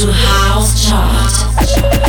to house chart.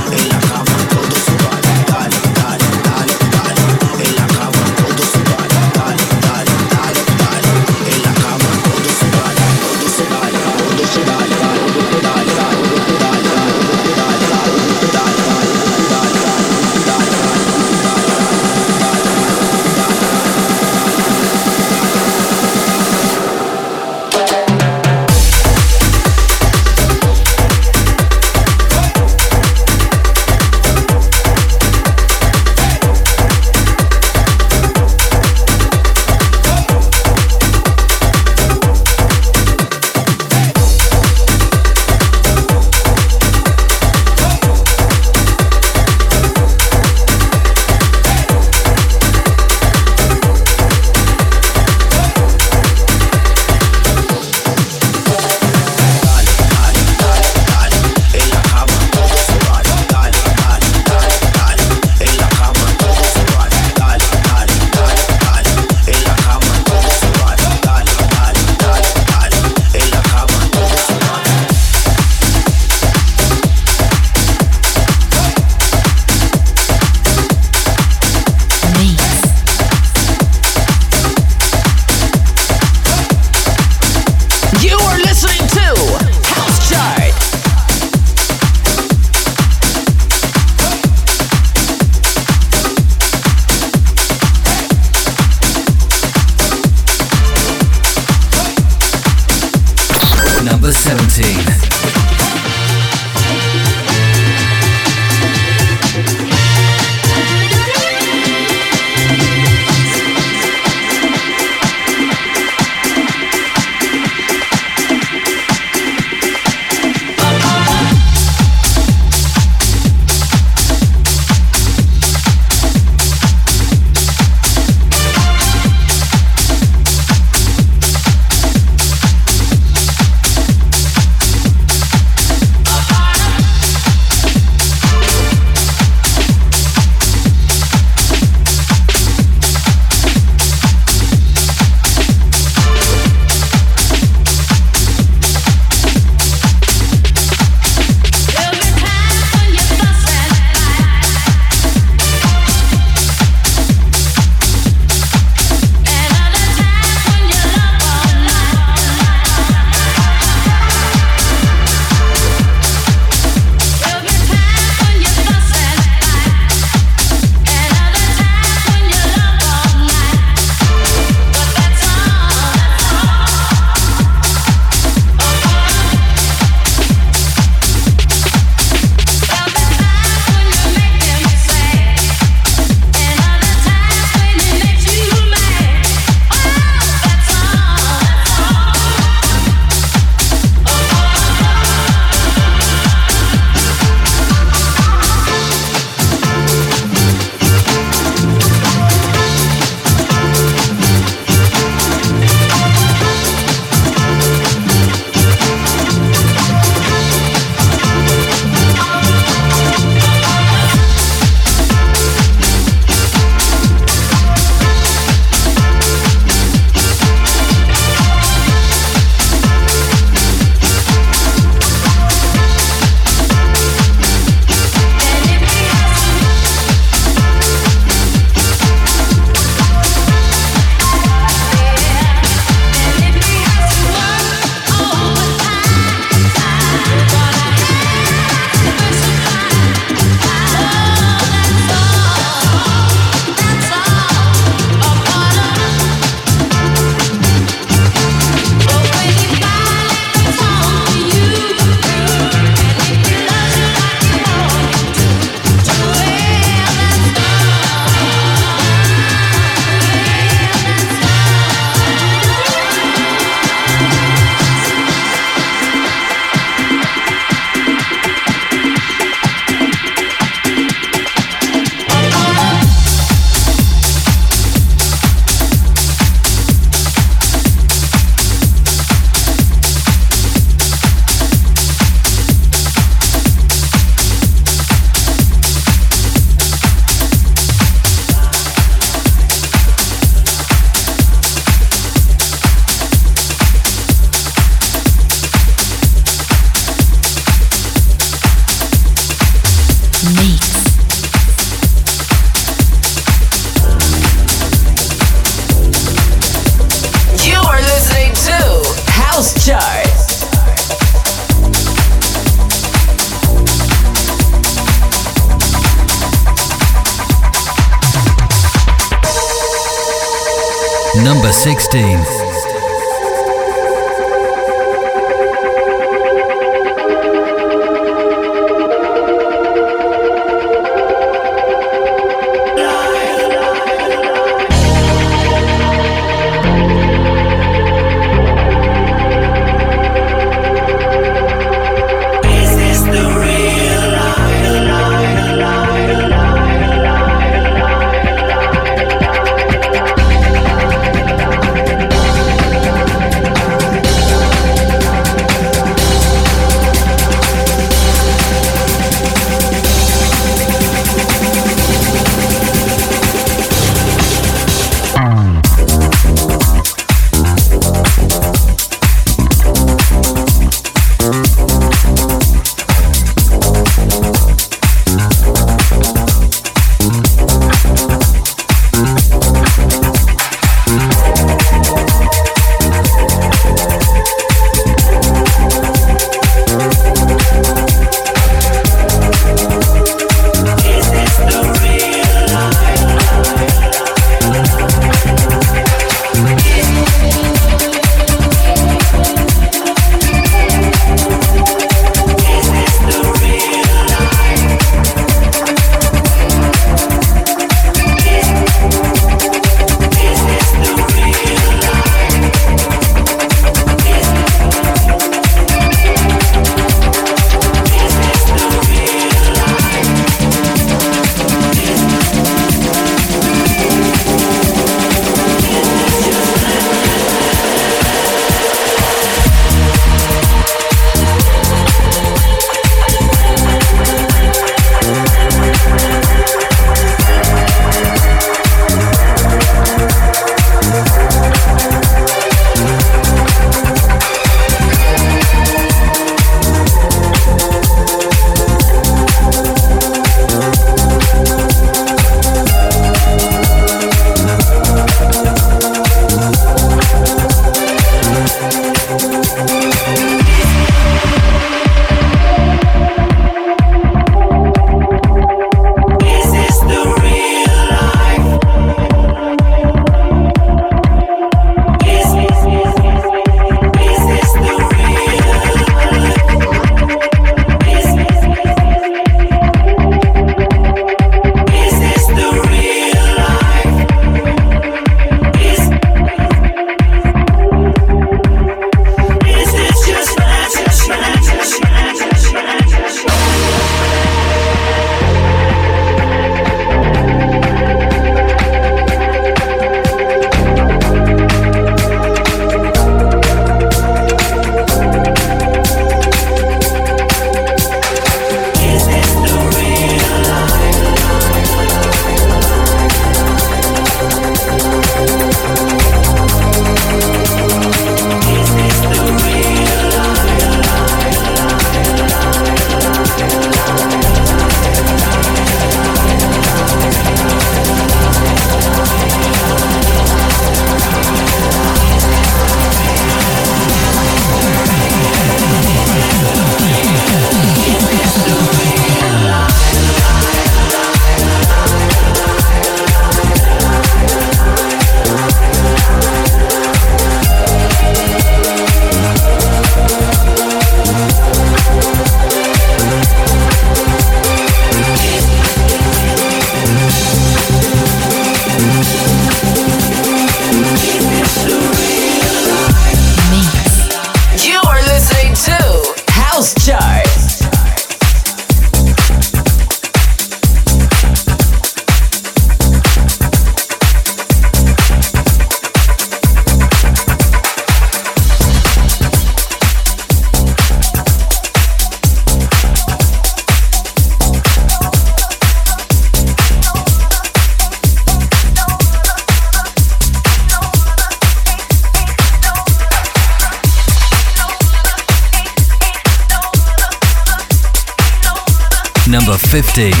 50.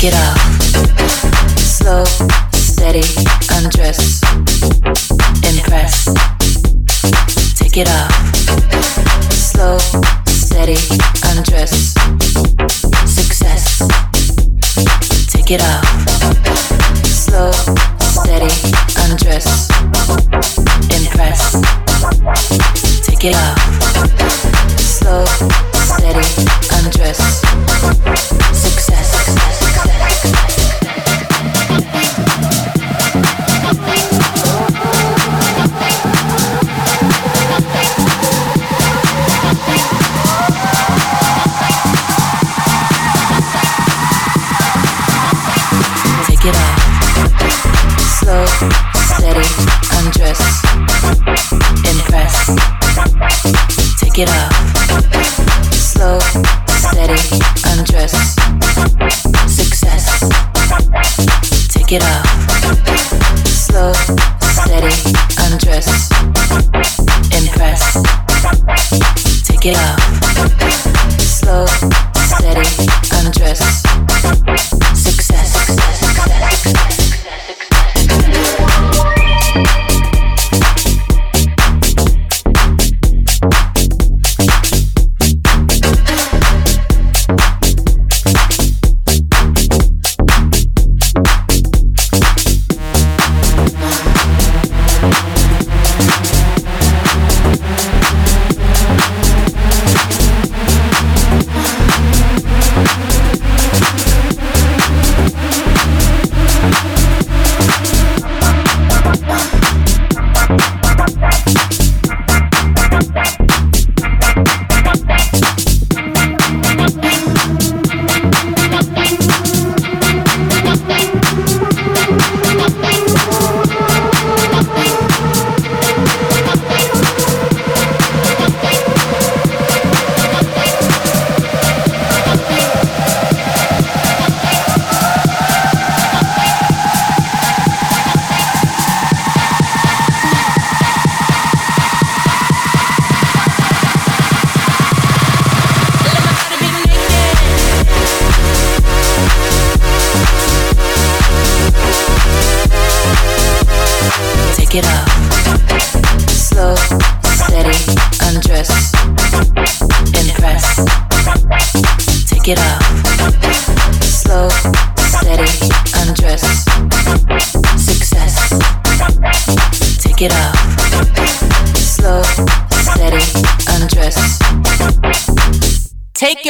Get up.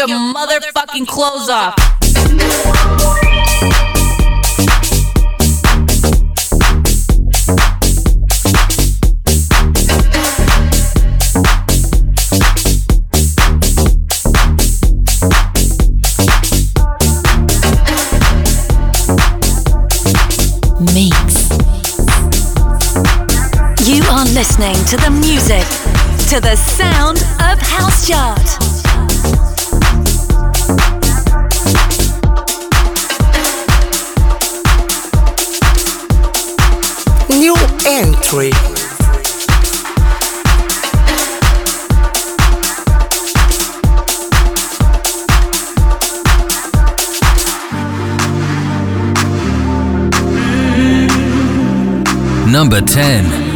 your motherfucking clothes off. Mix. You are listening to the music, to the sound of Housechart. free. Number 10.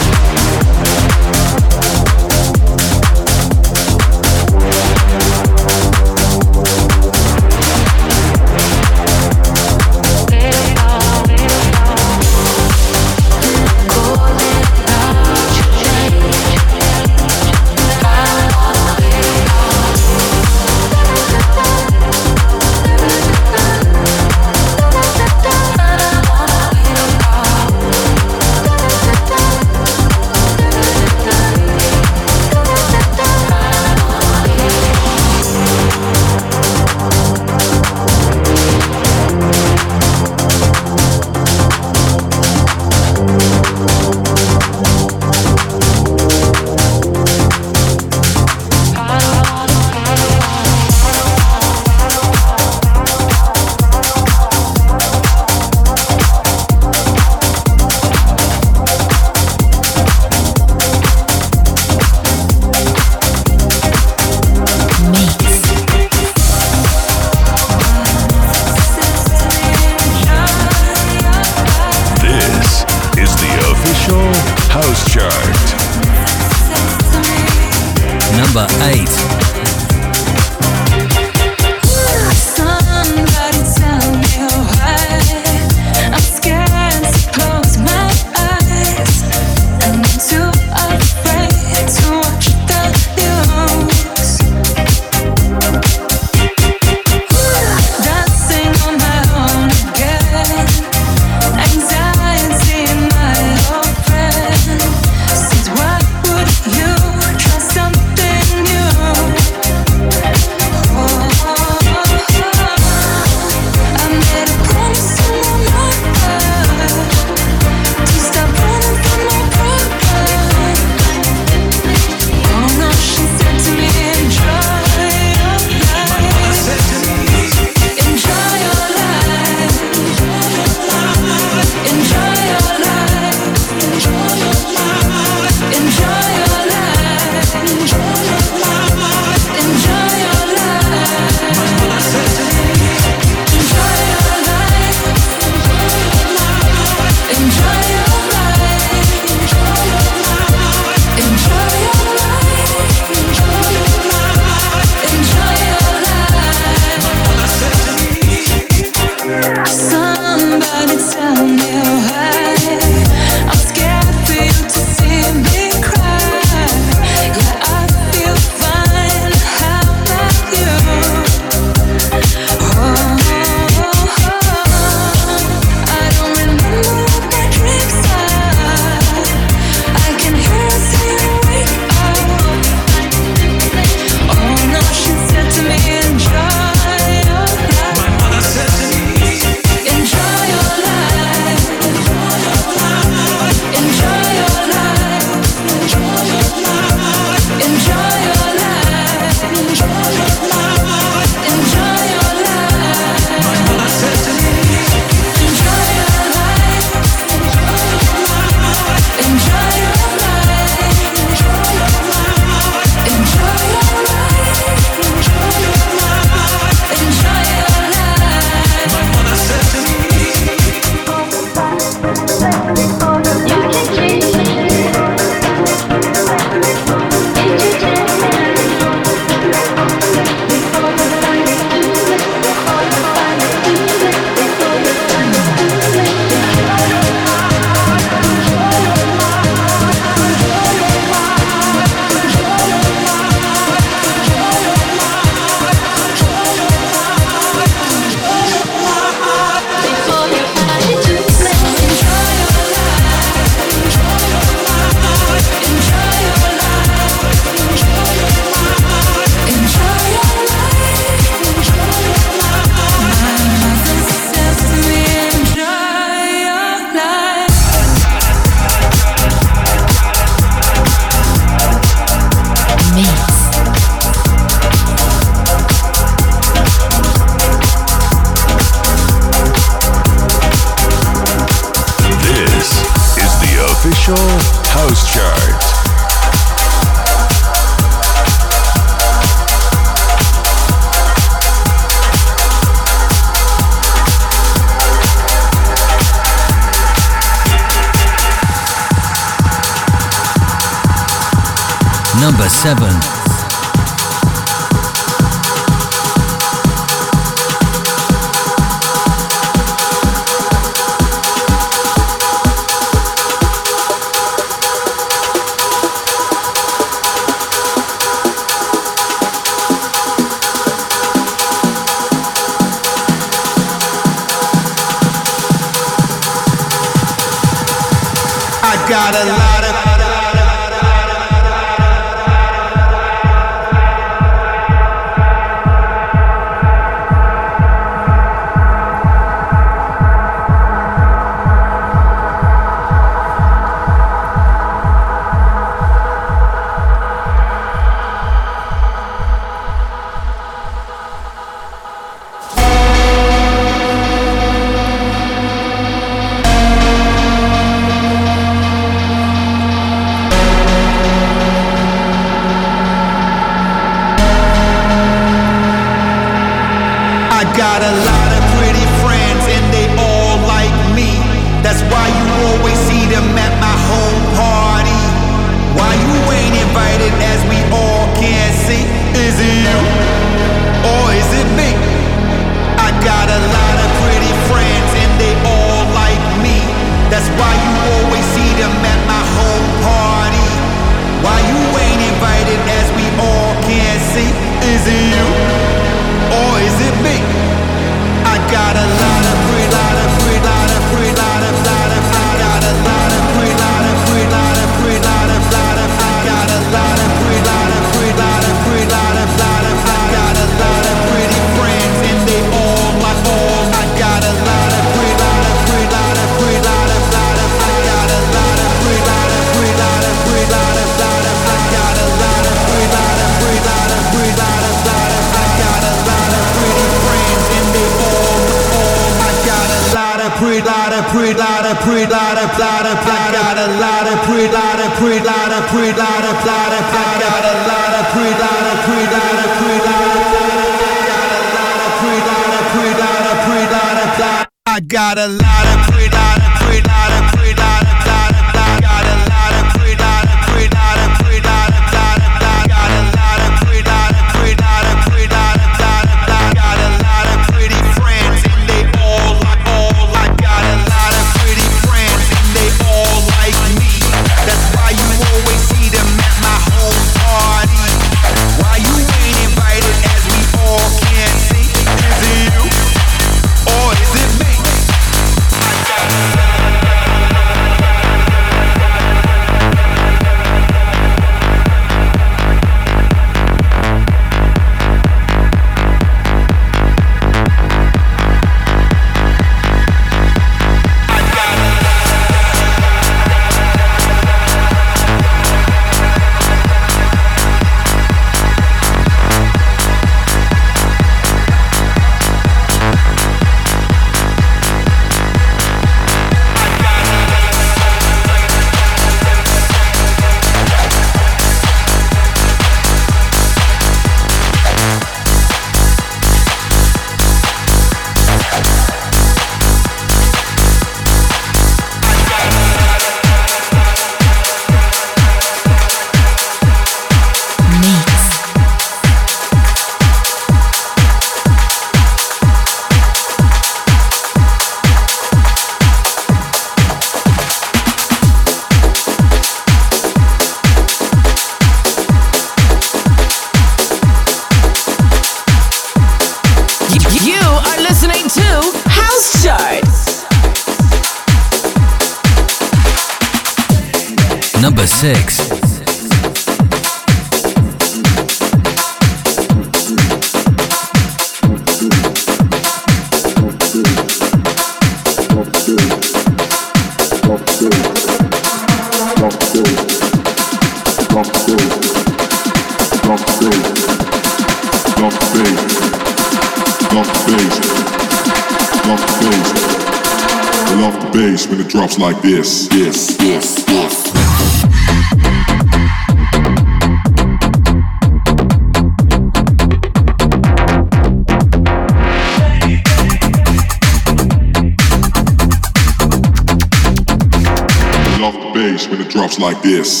This.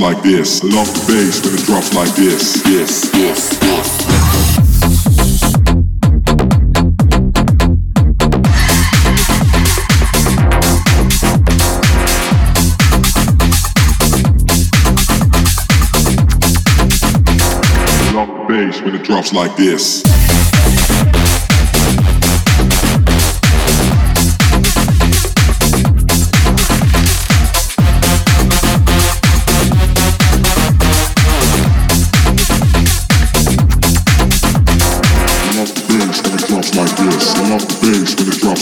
Like this. I love the bass when it drops like this. Yes, yes, yes. I love the bass when it drops like this.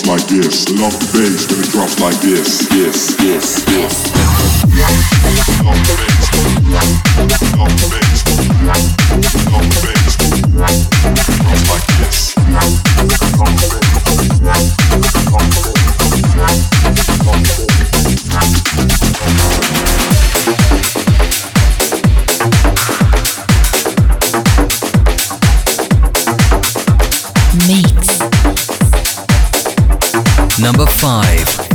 Like this. Love the bass when it drops like this. Yes, yes, yes. Like this. Number 5.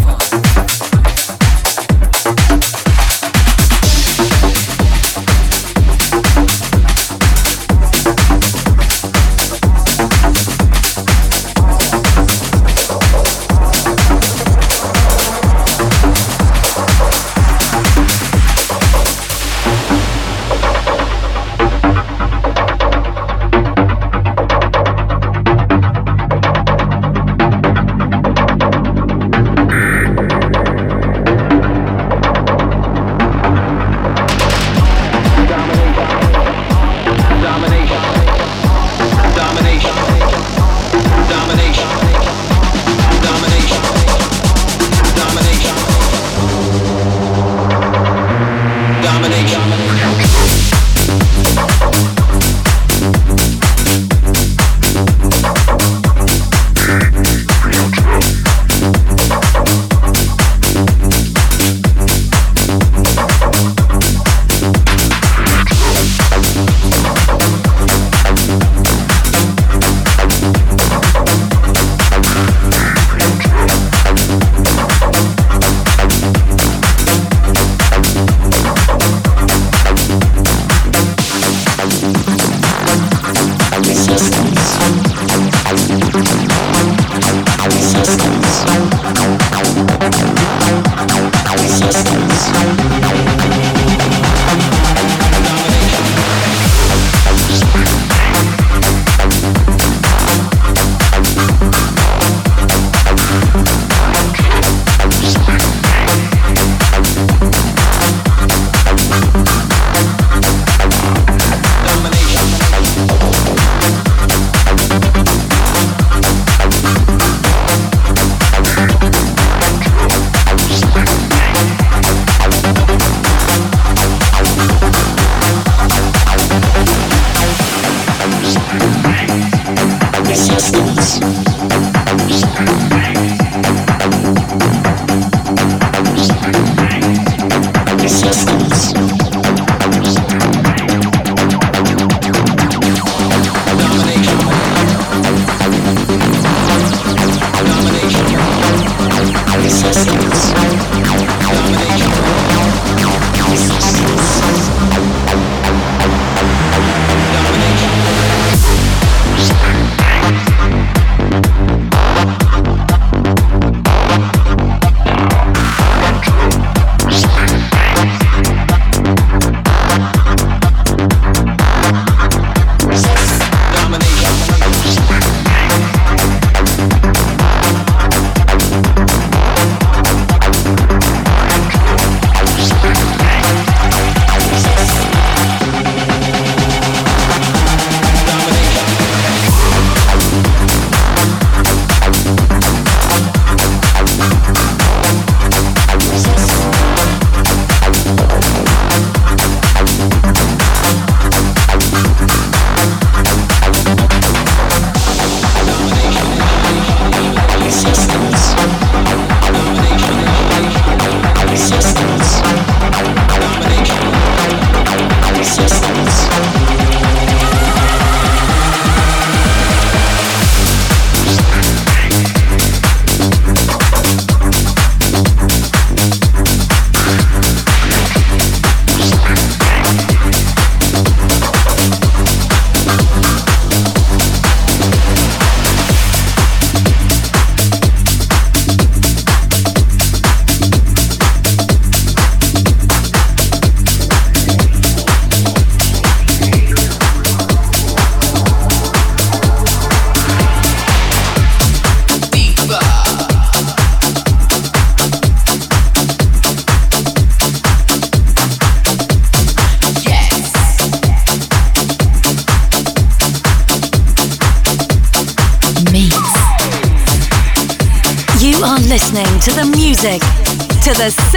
To the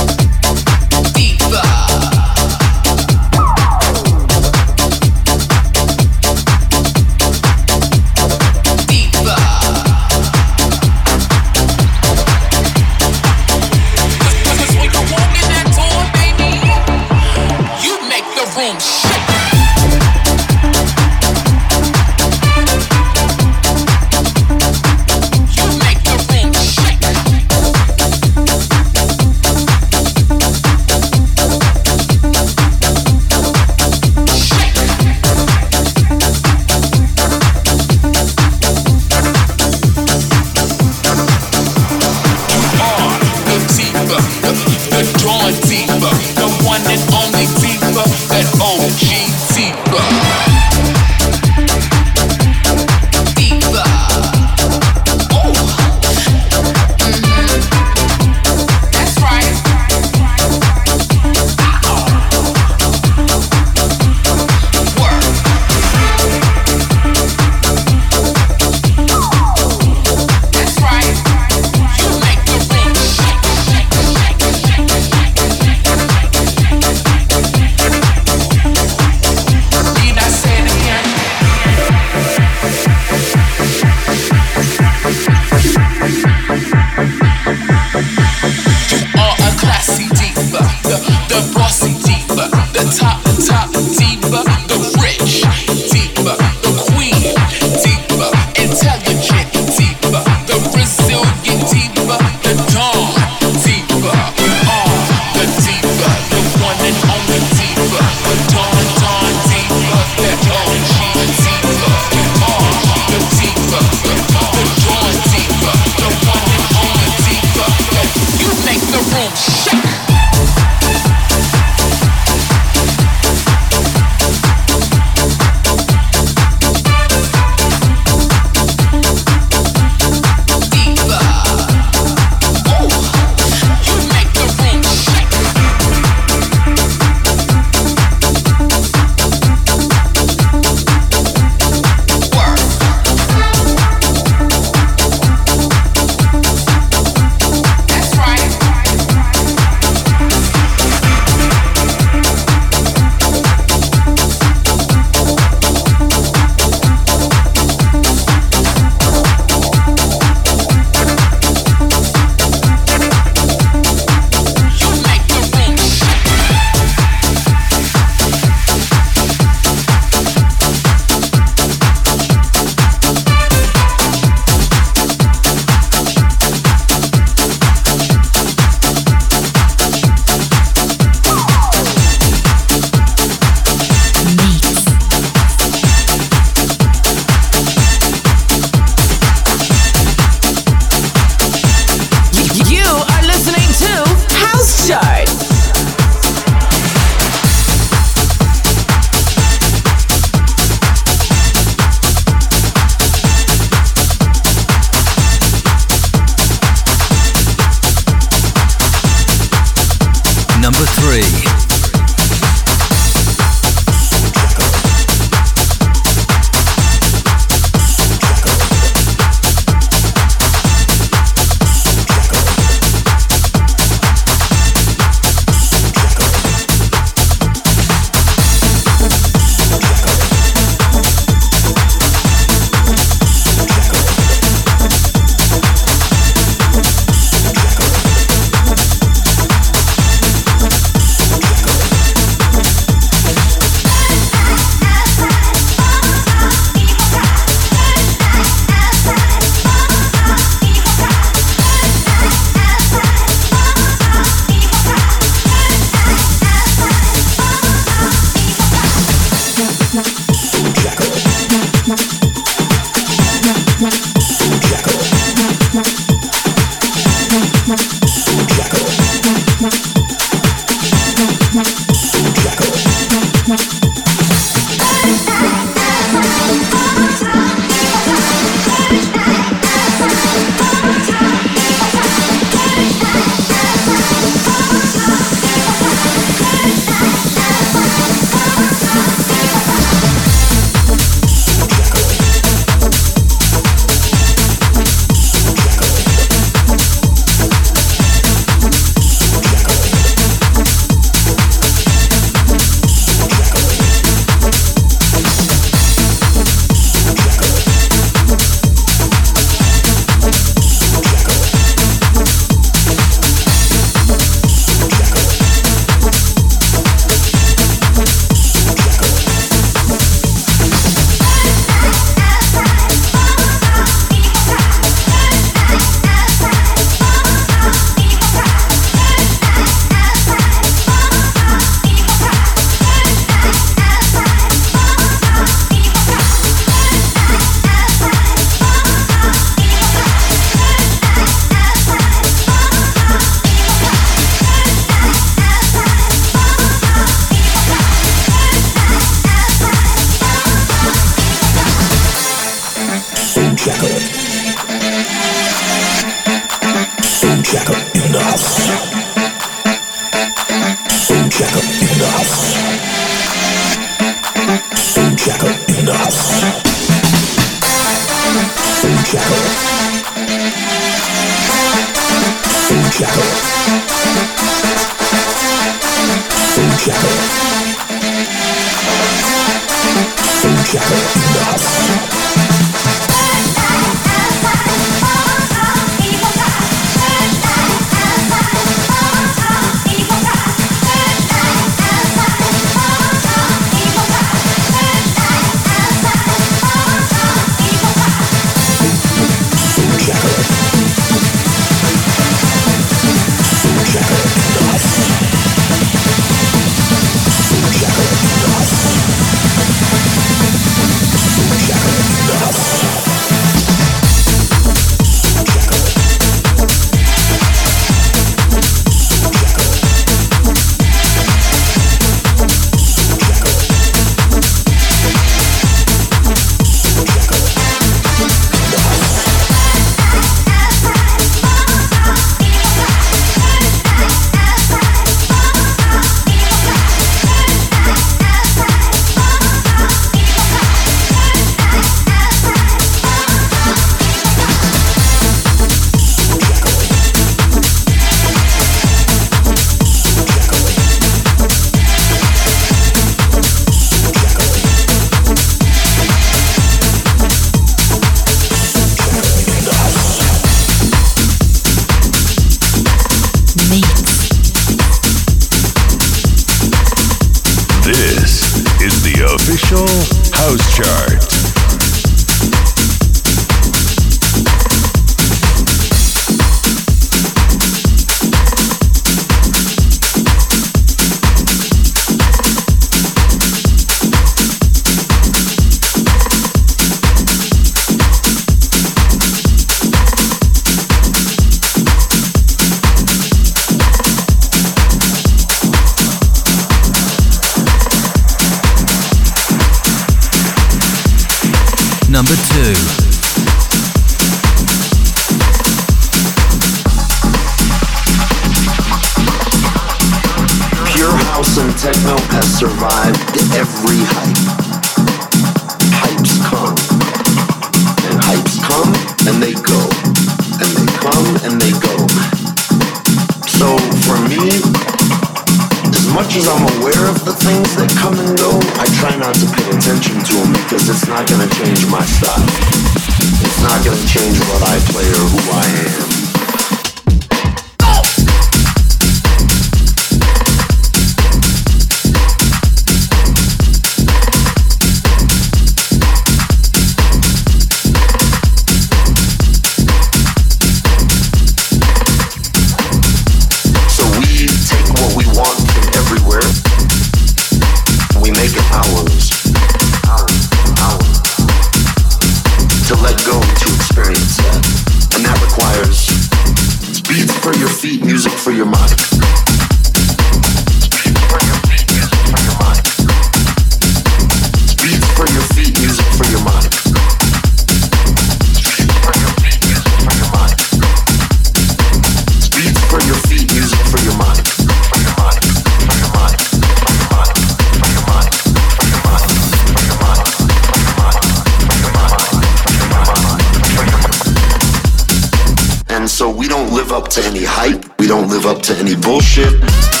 together any hype. We don't live up to any thing.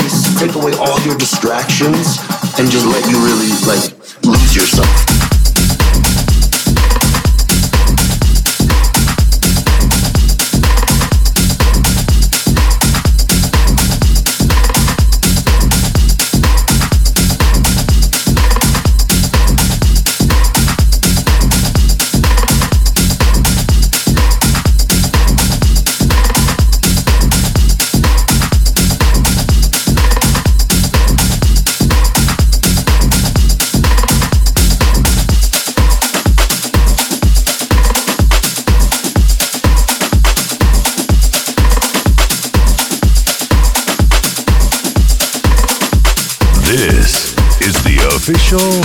space, take away all your distractions, and just let you really like lose yourself. show.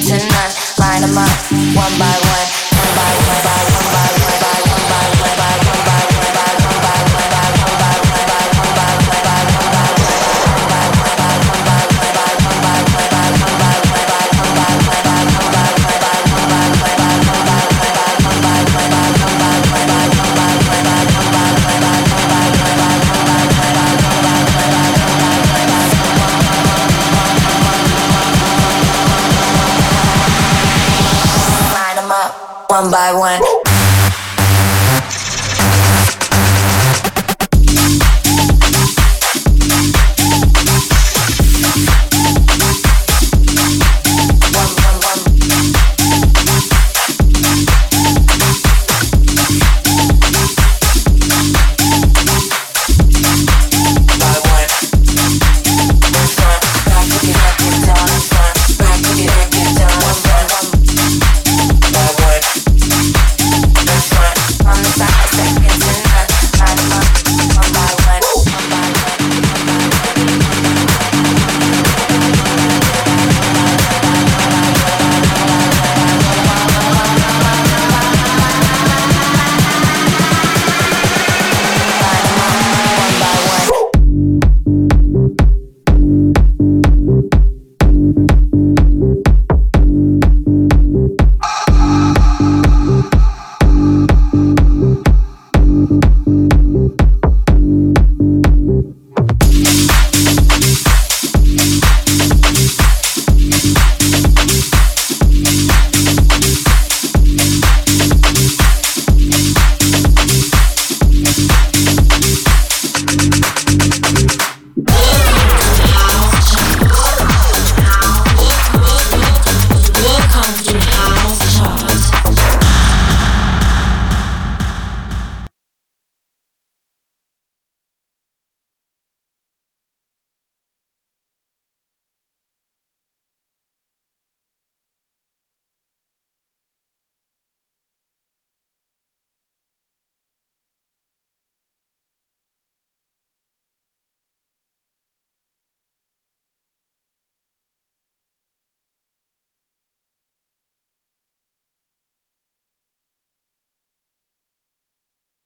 tonight. Line them up, one by one, one by one by one. one by one.